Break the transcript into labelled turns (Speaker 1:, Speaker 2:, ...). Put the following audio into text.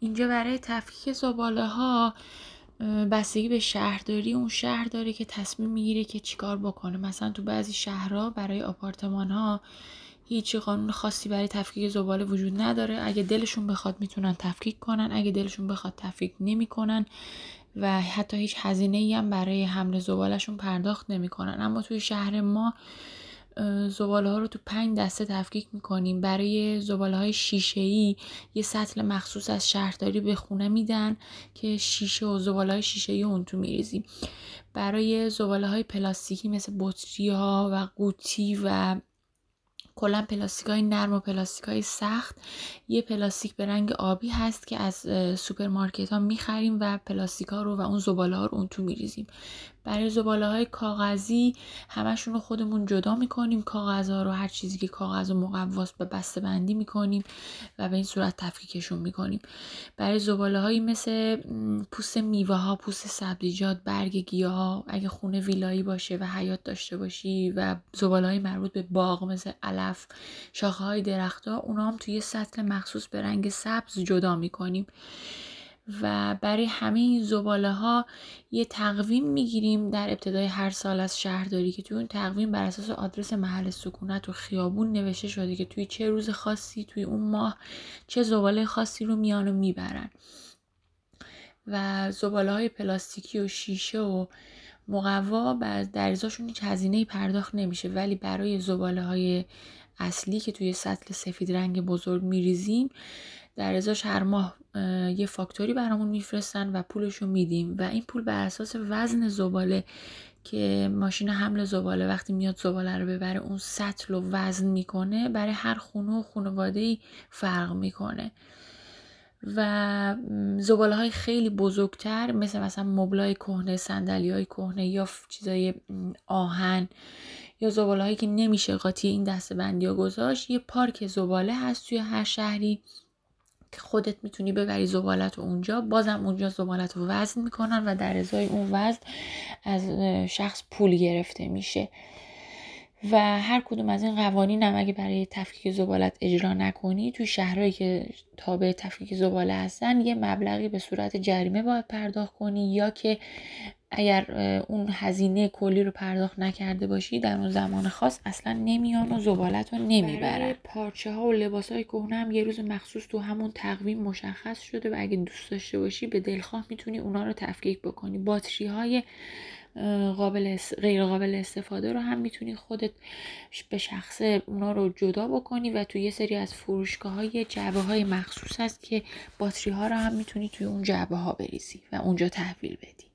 Speaker 1: اینجا برای تفکیک زباله ها بستگی به شهرداری اون شهر داره که تصمیم می‌گیره که چیکار بکنه. مثلا تو بعضی شهرها برای آپارتمان ها هیچ قانون خاصی برای تفکیک زباله وجود نداره. اگه دلشون بخواد می‌تونن تفکیک کنن اگه دلشون بخواد تفکیک نمی‌کنن و حتی هیچ هزینه ای هم برای حمل زبالشون پرداخت نمی‌کنن. اما توی شهر ما زباله ها رو تو پنج دسته تفکیک می‌کنیم. برای زباله های شیشه ای یه سطل مخصوص از شهرداری به خونه میدن که شیشه و زباله های شیشه ای اون تو میریزیم. برای زباله های پلاستیکی مثل بطری ها و قوطی و کلا پلاستیک های نرم و پلاستیک های سخت. یه پلاستیک به رنگ آبی هست که از سوپرمارکت ها می‌خریم و پلاستیک ها رو و اون زباله ها رو اون تو میریزیم. برای زباله های کاغذی همشون رو خودمون جدا می‌کنیم. کاغذ ها رو هر چیزی که کاغذ و مقواست به بسته بندی می‌کنیم و به این صورت تفکیکشون می‌کنیم. برای زباله هایی مثل پوست میوه ها پوست سبزیجات برگ گیاه ها اگه خونه ویلایی باشه و حیات داشته باشی و زباله های مربوط به باغ مثل شاخه های درخت ها اونا هم توی سطل مخصوص به رنگ سبز جدا می‌کنیم. و برای همه این زباله ها یه تقویم می‌گیریم در ابتدای هر سال از شهرداری که توی اون تقویم بر اساس آدرس محل سکونت و خیابون نوشته شده که توی چه روز خاصی توی اون ماه چه زباله خاصی رو میان و می‌برن. و زباله های پلاستیکی و شیشه و مقوا در ازاشون هیچ هزینه پرداخت نمیشه ولی برای زباله های اصلی که توی سطل سفید رنگ بزرگ میریزیم در ازاش هر ماه یه فاکتوری برامون میفرستن و پولشو میدیم و این پول بر اساس وزن زباله که ماشین حمل زباله وقتی میاد زباله رو ببره اون سطل و وزن می‌کنه برای هر خونه و خانواده فرق می‌کنه. و زباله های خیلی بزرگتر مثل مثلا مبلای کهنه صندلی های کهنه یا چیزای آهن یا زباله هایی که نمیشه قاطی این دسته بندی ها گذاشت. یه پارک زباله هست توی هر شهری که خودت می‌تونی ببری زبالت اونجا. بازم اونجا زبالت رو وزن می‌کنن و در ازای اون وزن از شخص پول گرفته میشه. و هر کدوم از این قوانین هم اگه برای تفکیک زبالت اجرا نکنی توی شهرهایی که تابع تفکیک زباله هستن یه مبلغی به صورت جریمه باید پرداخت کنی یا که اگر اون هزینه کلی رو پرداخت نکرده باشی در اون زمان خاص اصلا نمیان و زبالت رو نمی‌برن. پارچه ها و لباس های کهنه هم یه روز مخصوص تو همون تقویم مشخص شده و اگه دوست داشته باشی به دلخواه می‌تونی اونا رو تفکیک بکنی. باتری های قابل غیر قابل استفاده رو هم می‌تونی خودت به شخصه اونا رو جدا بکنی و توی یه سری از فروشگاه های جعبه های مخصوص هست که باتری ها رو هم می‌تونی توی اون جعبه ها بریزی و اونجا تحویل بدی.